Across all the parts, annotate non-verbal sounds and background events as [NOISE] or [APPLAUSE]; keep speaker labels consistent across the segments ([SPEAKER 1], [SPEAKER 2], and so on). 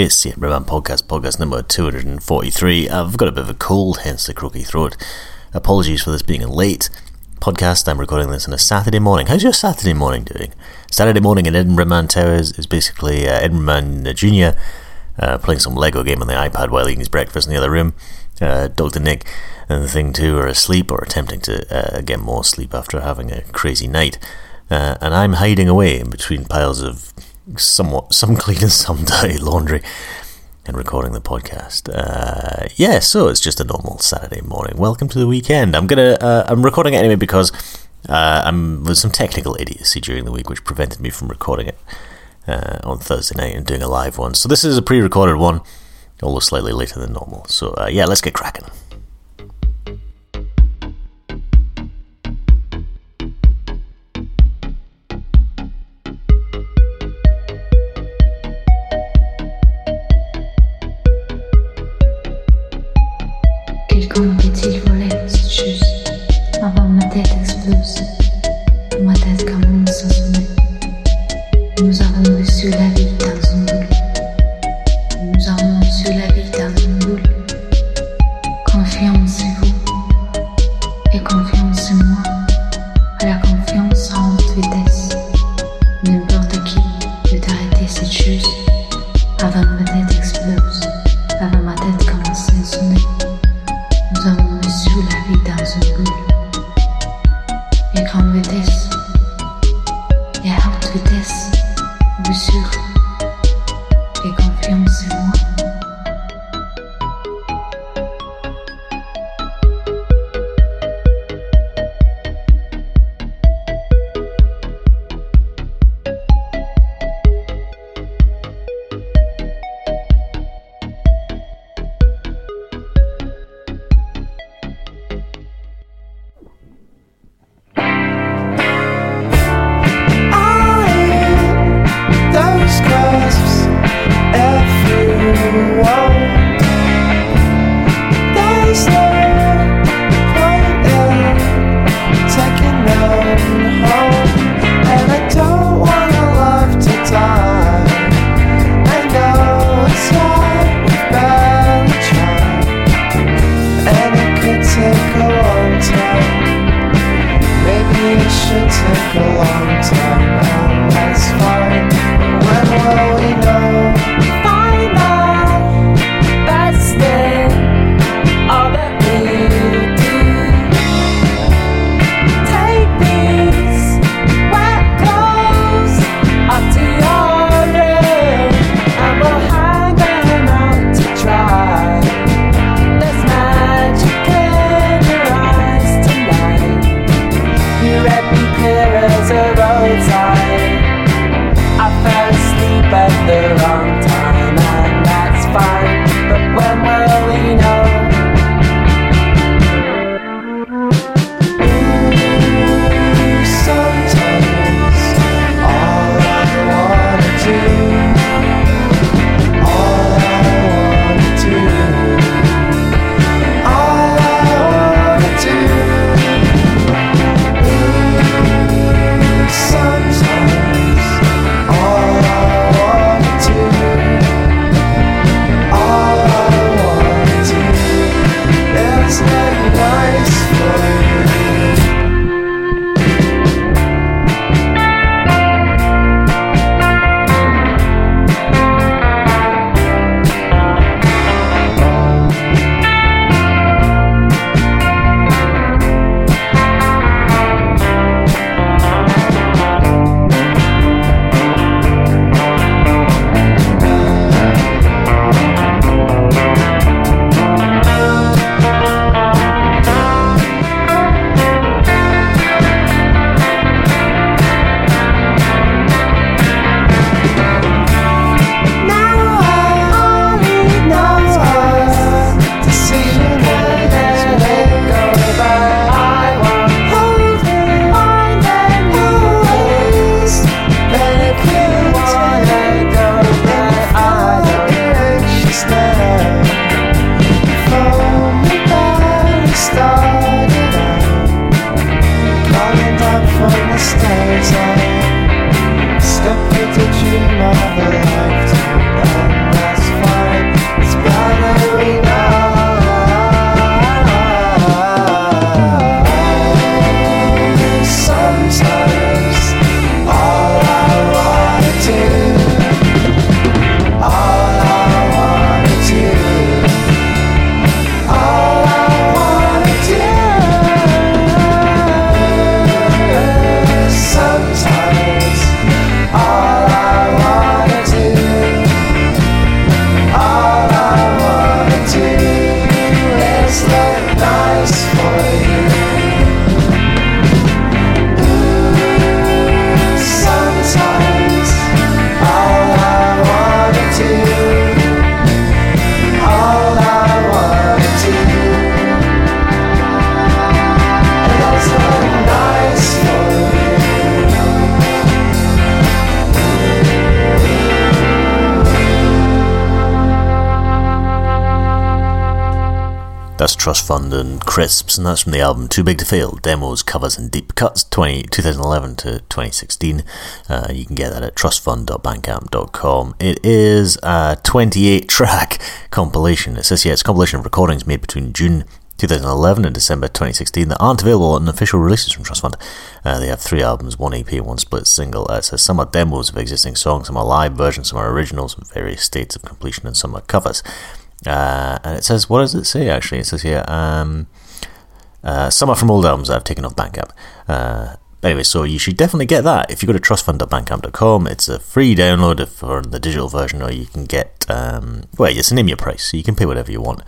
[SPEAKER 1] It's the Edinburgh Man Podcast, podcast number 243. I've got a bit of a cold, hence the croaky throat. Apologies for this being a late podcast. I'm recording this on a Saturday morning. How's your Saturday morning doing? Saturday morning in Edinburgh Man Towers is basically uh, Edinburgh Man Jr. Uh, playing some Lego game on the iPad while eating his breakfast in the other room. Uh, Dr. Nick and the thing too are asleep or attempting to uh, get more sleep after having a crazy night. Uh, and I'm hiding away in between piles of somewhat [LAUGHS] some clean and some dirty laundry and recording the podcast. Uh, yeah, so it's just a normal Saturday morning. Welcome to the weekend. I'm gonna uh, I'm recording it anyway because uh, I'm there's some technical idiocy during the week which prevented me from recording it uh, on Thursday night and doing a live one. So this is a pre-recorded one, although slightly later than normal. So uh, yeah, let's get cracking. Trust Fund and Crisps, and that's from the album Too Big to Fail Demos, Covers, and Deep Cuts 20, 2011 to 2016. Uh, you can get that at trustfund.bandcamp.com. It is a 28 track [LAUGHS] compilation. It says, yeah, it's a compilation of recordings made between June 2011 and December 2016 that aren't available on official releases from Trust Fund. Uh, they have three albums, one EP, one split single. Uh, says some are demos of existing songs, some are live versions, some are originals in various states of completion, and some are covers. Uh, and it says, what does it say actually? It says here, um, uh, some are from old albums I've taken off Bandcamp. Uh, anyway, so you should definitely get that. If you go to trustfund.bandcamp.com, it's a free download for the digital version, or you can get, um, well, it's name your price, so you can pay whatever you want.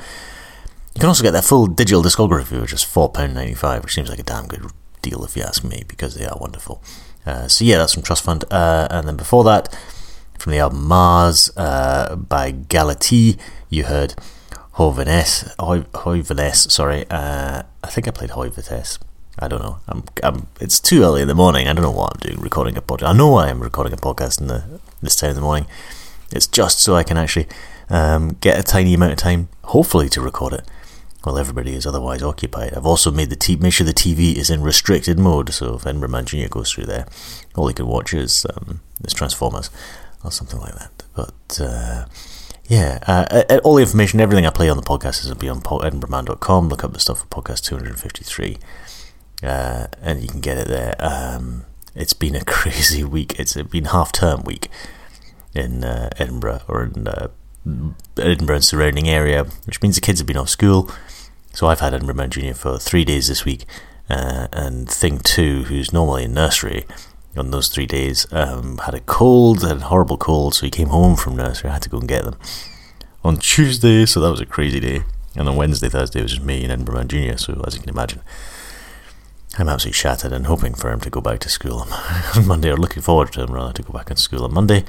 [SPEAKER 1] You can also get their full digital discography, which is £4.95, which seems like a damn good deal if you ask me, because they are wonderful. Uh, so yeah, that's from Trust Fund. Uh, and then before that, from the album Mars uh, by Galatée, you heard Hoivenes, Hoivenes, sorry. Uh, I think I played Hoivetes. I don't know. I'm, I'm, it's too early in the morning. I don't know what I'm doing recording a podcast. I know I am recording a podcast in the, this time of the morning. It's just so I can actually um, get a tiny amount of time, hopefully, to record it while everybody is otherwise occupied. I've also made the t- make sure the TV is in restricted mode, so if Edinburgh Man Junior goes through there, all he can watch is um, is Transformers or something like that. But uh, yeah, uh, all the information, everything I play on the podcast is going to be on edinburghman.com. Look up the stuff for podcast 253, uh, and you can get it there. Um, it's been a [LAUGHS] crazy week. It's been half term week in uh, Edinburgh or in uh, Edinburgh and surrounding area, which means the kids have been off school. So I've had Edinburgh Man Junior for three days this week, uh, and Thing Two, who's normally in nursery, on those three days, um, had a cold, had a horrible cold, so he came home from nursery. I had to go and get them on Tuesday, so that was a crazy day. And on Wednesday, Thursday, it was just me and Edinburgh Junior. So as you can imagine, I'm absolutely shattered and hoping for him to go back to school [LAUGHS] on Monday, or looking forward to him rather to go back to school on Monday.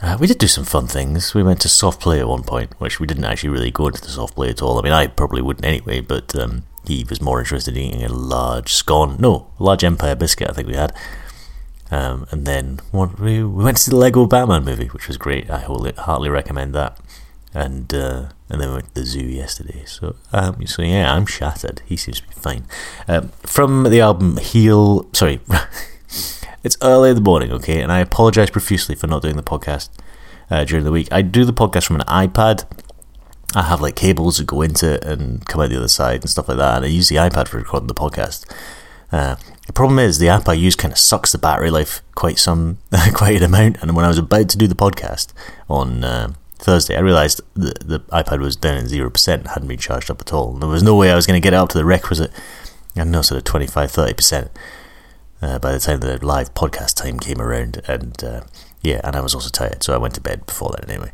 [SPEAKER 1] Uh, we did do some fun things. We went to soft play at one point, which we didn't actually really go into the soft play at all. I mean, I probably wouldn't anyway, but um, he was more interested in eating a large scone. No, a large Empire biscuit, I think we had. Um, and then we, we went to see the Lego Batman movie, which was great. I wholly, heartily recommend that. And uh, and then we went to the zoo yesterday. So um, so yeah, I'm shattered. He seems to be fine. Um, from the album Heal, sorry, [LAUGHS] it's early in the morning, okay, and I apologise profusely for not doing the podcast uh, during the week. I do the podcast from an iPad. I have like cables that go into it and come out the other side and stuff like that, and I use the iPad for recording the podcast. Uh, the problem is the app I use kind of sucks the battery life quite some [LAUGHS] quite an amount. And when I was about to do the podcast on uh, Thursday, I realised the the iPad was down at zero percent, hadn't been charged up at all. There was no way I was going to get it up to the requisite, I don't know, sort of 25 30 percent. Uh, by the time the live podcast time came around, and uh, yeah, and I was also tired, so I went to bed before that anyway.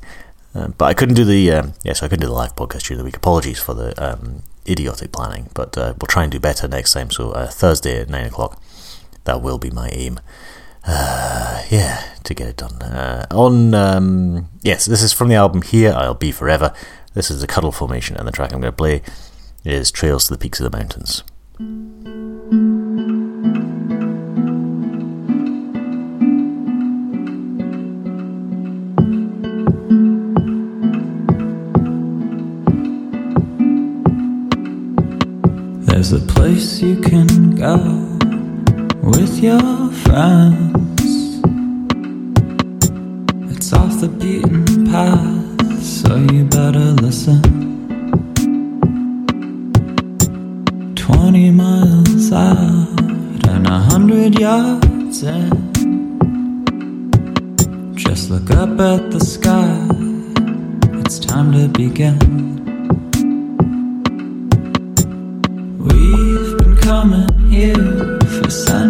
[SPEAKER 1] Uh, but I couldn't do the um, yeah, so I couldn't do the live podcast during the week. Apologies for the um, idiotic planning, but uh, we'll try and do better next time. So uh, Thursday at nine o'clock, that will be my aim. Uh, yeah, to get it done. Uh, on um, yes, this is from the album Here I'll Be Forever. This is the Cuddle Formation, and the track I'm going to play is Trails to the Peaks of the Mountains.
[SPEAKER 2] There's a place you can go with your friends. It's off the beaten path, so you better listen. Twenty miles out and a hundred yards in. Just look up at the sky, it's time to begin. Coming here for centuries.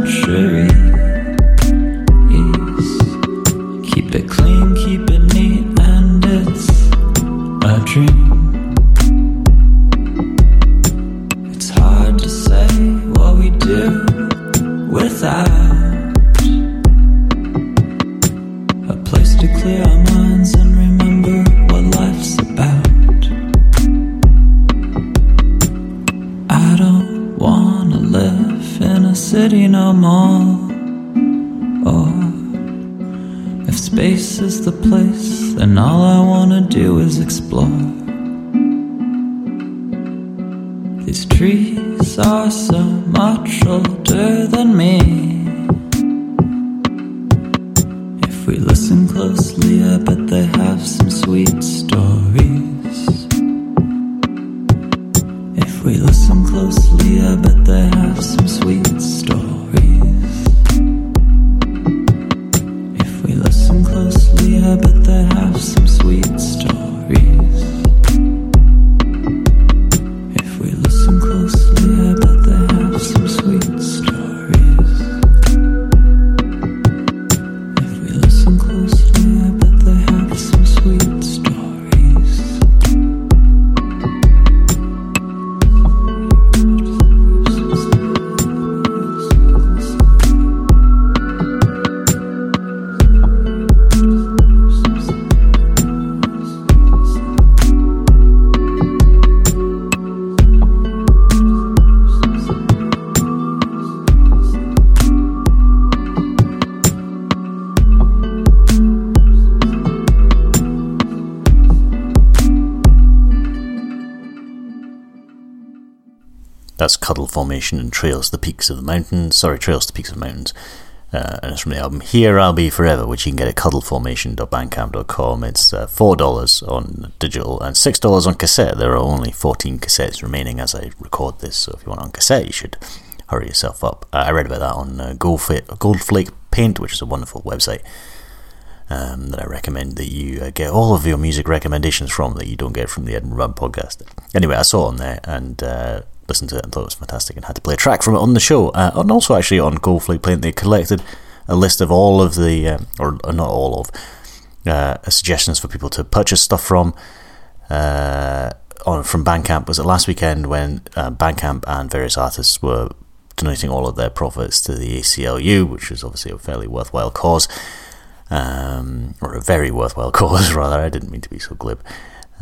[SPEAKER 1] Formation and Trails the Peaks of the Mountains. Sorry, Trails to Peaks of the Mountains. Uh, and it's from the album Here I'll Be Forever, which you can get at cuddleformation.bandcamp.com. It's uh, $4 on digital and $6 on cassette. There are only 14 cassettes remaining as I record this, so if you want on cassette, you should hurry yourself up. Uh, I read about that on uh, Goldflake, Goldflake Paint, which is a wonderful website um, that I recommend that you uh, get all of your music recommendations from that you don't get from the Edinburgh Run podcast. Anyway, I saw it on there and uh, listened to it and thought it was fantastic and had to play a track from it on the show. Uh, and also, actually, on Goldflake Paint, they collected a list of all of the, um, or uh, not all of, uh, suggestions for people to purchase stuff from. Uh, on from Bandcamp was it last weekend when uh, Bandcamp and various artists were donating all of their profits to the ACLU, which is obviously a fairly worthwhile cause, um, or a very worthwhile [LAUGHS] cause rather. I didn't mean to be so glib.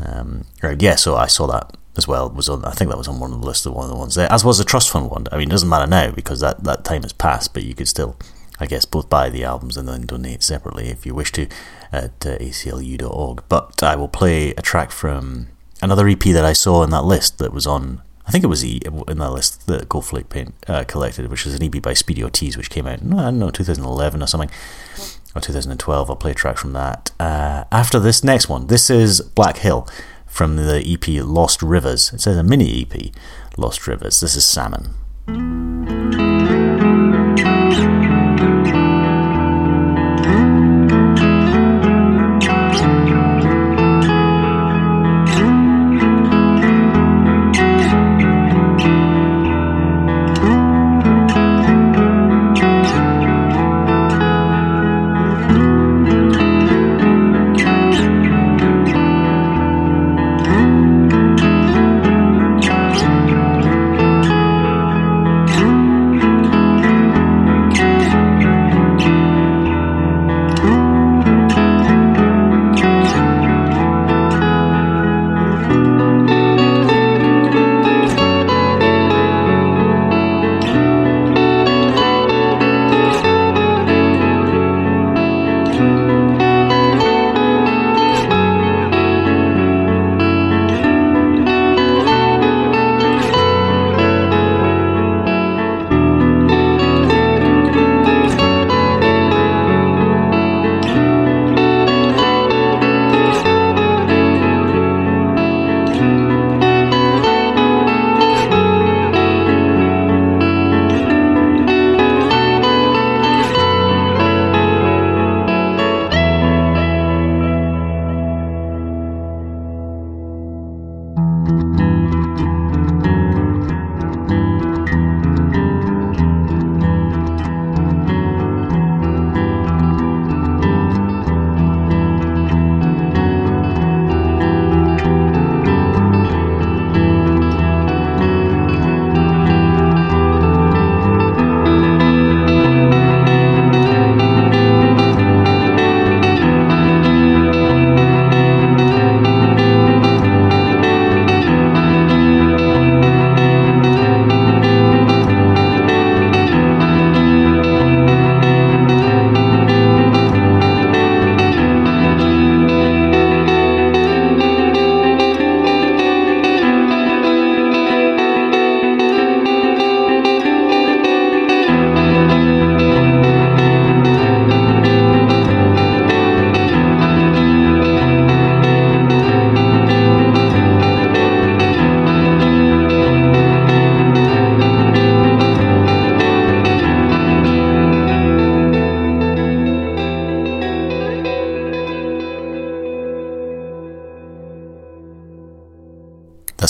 [SPEAKER 1] Um, yeah, so I saw that as well. Was on, I think that was on one of the list of one of the ones there, as was the trust fund one. I mean, it doesn't matter now because that, that time has passed, but you could still, I guess, both buy the albums and then donate separately if you wish to at uh, aclu.org. But I will play a track from another EP that I saw in that list that was on. I think it was in that list that Goldflake Paint uh, collected, which is an EP by Speedy Ortiz, which came out, I don't know, 2011 or something, or 2012. I'll play a track from that. Uh, after this next one, this is Black Hill from the EP Lost Rivers. It says a mini EP, Lost Rivers. This is Salmon.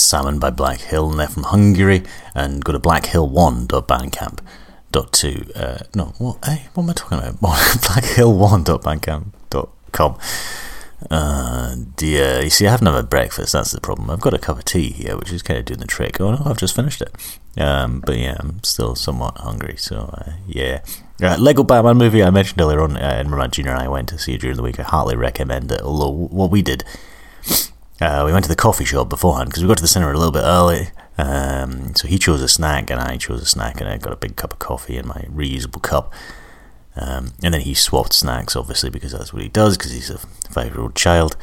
[SPEAKER 1] Salmon by Black Hill, and they're from Hungary. And go to black blackhill1.bandcamp.to. Uh, no, what, hey, what am I talking about? [LAUGHS] blackhill1.bandcamp.com. Uh, dear, you see, I haven't had breakfast. That's the problem. I've got a cup of tea here, which is kind of doing the trick. Oh no, I've just finished it. Um, but yeah, I'm still somewhat hungry. So uh, yeah, uh, Lego Batman movie I mentioned earlier on. Uh, and Junior and I went to see it during the week. I heartily recommend it. Although what we did, uh, we went to the coffee shop beforehand because we got to the cinema a little bit early. Um, so he chose a snack and I chose a snack, and I got a big cup of coffee in my reusable cup. Um, and then he swapped snacks, obviously, because that's what he does, because he's a five year old child.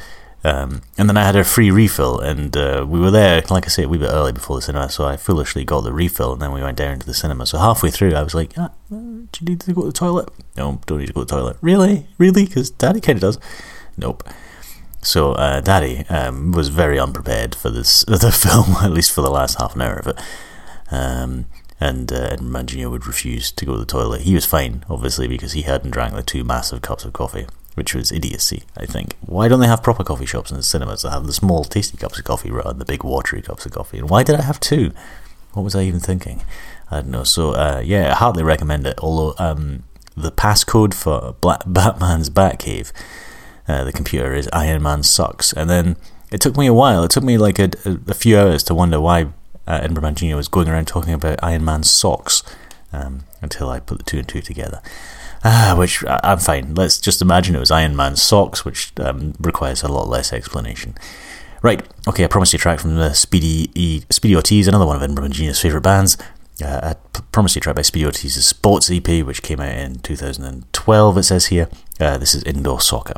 [SPEAKER 1] Um, and then I had a free refill, and uh, we were there, like I say, a wee bit early before the cinema, so I foolishly got the refill, and then we went down to the cinema. So halfway through, I was like, ah, Do you need to go to the toilet? No, don't need to go to the toilet. Really? Really? Because Daddy kind of does. Nope. So uh, Daddy um, was very unprepared for this [LAUGHS] the film, at least for the last half an hour of it. Um, and uh, Edmund would refuse to go to the toilet. He was fine, obviously, because he hadn't drank the two massive cups of coffee, which was idiocy, I think. Why don't they have proper coffee shops in the cinemas that have the small, tasty cups of coffee rather than the big, watery cups of coffee? And why did I have two? What was I even thinking? I don't know. So, uh, yeah, I hardly recommend it, although um, the passcode for Black Batman's Batcave, uh, the computer, is Iron Man Sucks. And then it took me a while. It took me like a, a, few hours to wonder why uh, Edinburgh was going around talking about Iron Man socks um, until I put the two and two together. Ah, which I'm fine. Let's just imagine it was Iron Man socks, which um, requires a lot less explanation. Right, okay, I promised you a track from the Speedy, e, Speedy Ortiz, another one of Edinburgh Man Jr.'s favourite bands. Uh, I promised you a track by Speedy Ortiz's Sports EP, which came out in 2012, it says here. Uh, this is Indoor Soccer.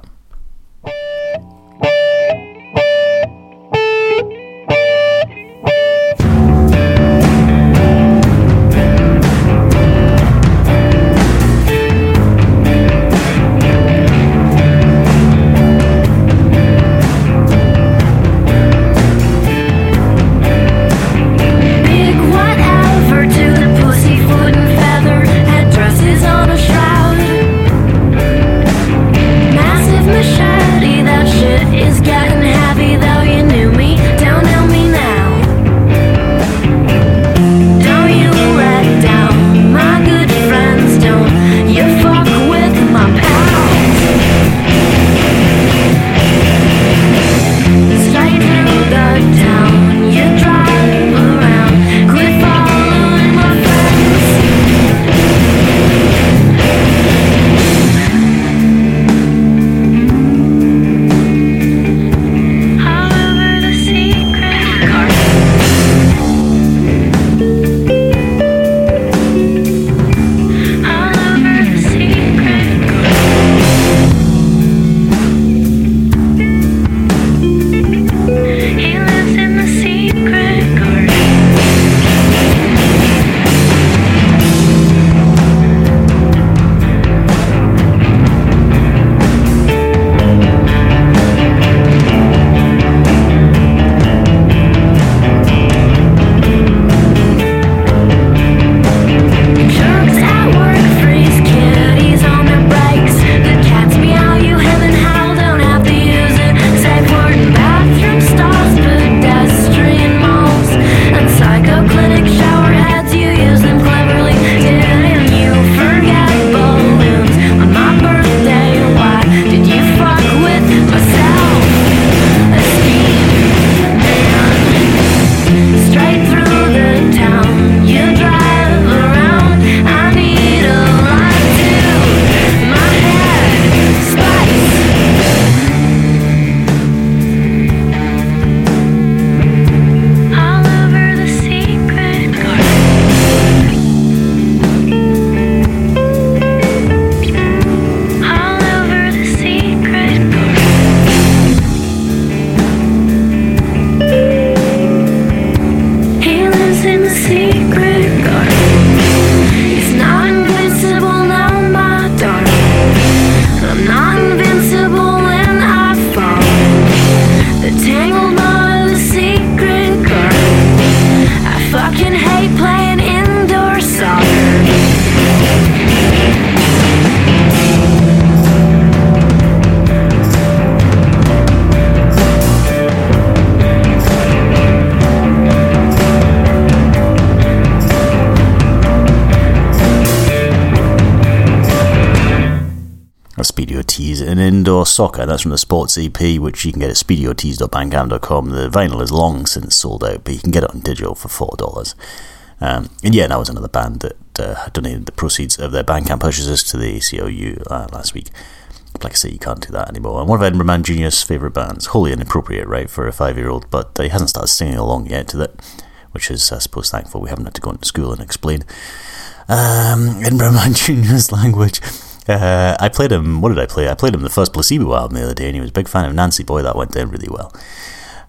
[SPEAKER 1] Indoor Soccer. That's from the Sports EP, which you can get at speedyortiz.bandcamp.com. The vinyl is long since sold out, but you can get it on digital for $4. Um, and yeah, that was another band that uh, donated the proceeds of their Bandcamp purchases to the ACLU uh, last week. Like I say, you can't do that anymore. And one of Edinburgh Man Jr.'s favourite bands, wholly inappropriate, right, for a five year old, but he hasn't started singing along yet to that, which is, I suppose, thankful. We haven't had to go into school and explain um, Edinburgh Man [LAUGHS] Jr.'s language. Uh, I played him, what did I play? I played him the first Placebo album the other day, and he was a big fan of Nancy Boy. That went down really well.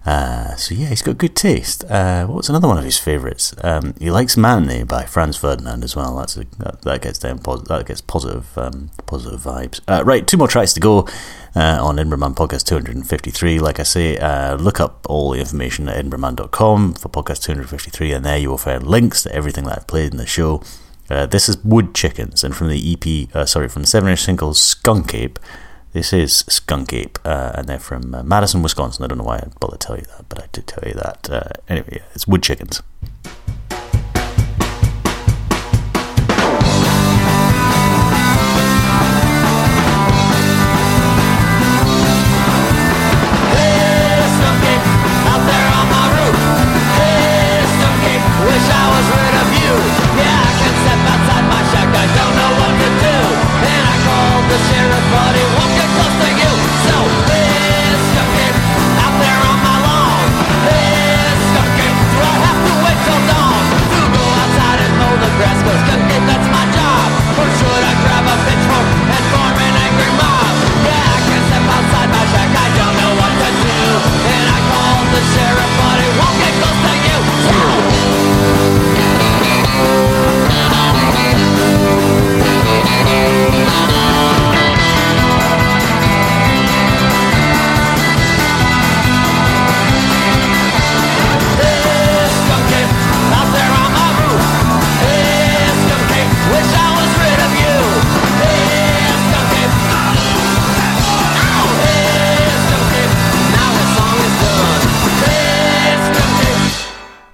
[SPEAKER 1] Uh, so yeah, he's got good taste. Uh, what's another one of his favourites? Um, he likes "Matinee" by Franz Ferdinand as well. That's a, that, that gets down that gets positive um, positive vibes. Uh, right, two more tracks to go uh, on Edinburgh Man Podcast 253. Like I say, uh, look up all the information at edinburghman.com for podcast 253, and there you will find links to everything that I've played in the show. Uh, this is Wood Chickens, and from the EP, sorry, from the seven-inch single Skunk Ape. This is Skunk Ape, uh, and they're from uh, Madison, Wisconsin. I don't know why I bothered to tell you that, but I did tell you that. Uh, anyway, yeah, it's Wood Chickens.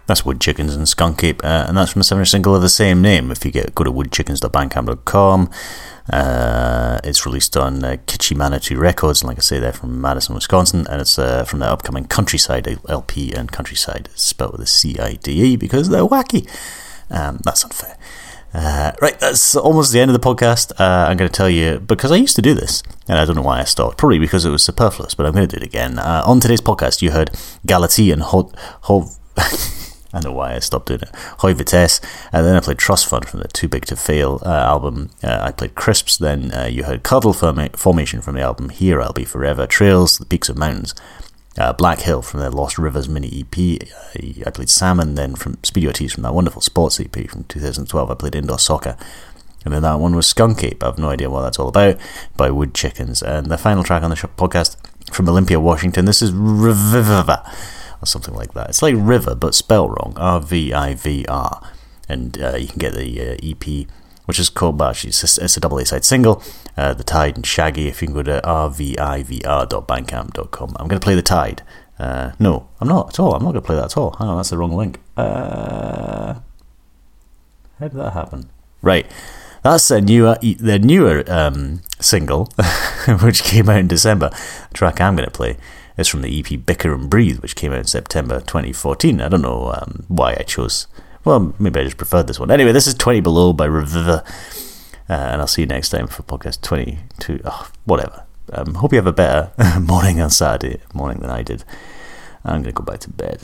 [SPEAKER 1] That's Wood Chickens and Skunk Ape, uh, and that's from a seven single of the same name. If you get go to woodchickens.bandcamp.com, uh, it's released on uh, Kitschy Manitou Records, and like I say, they're from Madison, Wisconsin, and it's uh, from their upcoming Countryside LP, and Countryside is spelled with a C I D E because they're wacky. Um, that's unfair. Uh, right, that's almost the end of the podcast. Uh, I'm going to tell you because I used to do this, and I don't know why I stopped. Probably because it was superfluous, but I'm going to do it again. Uh, on today's podcast, you heard Galatée and Hov. Hov [LAUGHS] I don't know why I stopped doing it. Hoi Vitesse, and then I played Trust Fund from the Too Big to Fail uh, album. Uh, I played Crisps, then uh, you heard Cuddle Formation from the album Here I'll Be Forever, Trails, The Peaks of Mountains, uh, Black Hill from their Lost Rivers mini EP. I played Salmon, then from Speedy Ortiz from that wonderful sports EP from 2012. I played Indoor Soccer. And then that one was Skunk Ape. I have no idea what that's all about, by Wood Chickens. And the final track on the podcast from Olympia, Washington. This is RVIVR or something like that. It's like river, but spelled wrong. R V I V R. And uh, you can get the uh, EP, which is called, actually, it's a, it's a double A side single, uh, The Tide and Shaggy. If you can go to rvivr.bandcamp.com. I'm going to play The Tide. Uh, no, I'm not at all. I'm not going to play that at all. Hang on, that's the wrong link. Uh, how did that happen? Right. That's their newer, their newer um, single, [LAUGHS] which came out in December. The track I'm going to play is from the EP Bicker and Breathe, which came out in September 2014. I don't know um, why I chose. Well, maybe I just preferred this one. Anyway, this is 20 Below by RVIVR. Uh, and I'll see you next time for podcast 22. Oh, whatever. Um, hope you have a better [LAUGHS] morning on Saturday morning than I did. I'm going to go back to bed.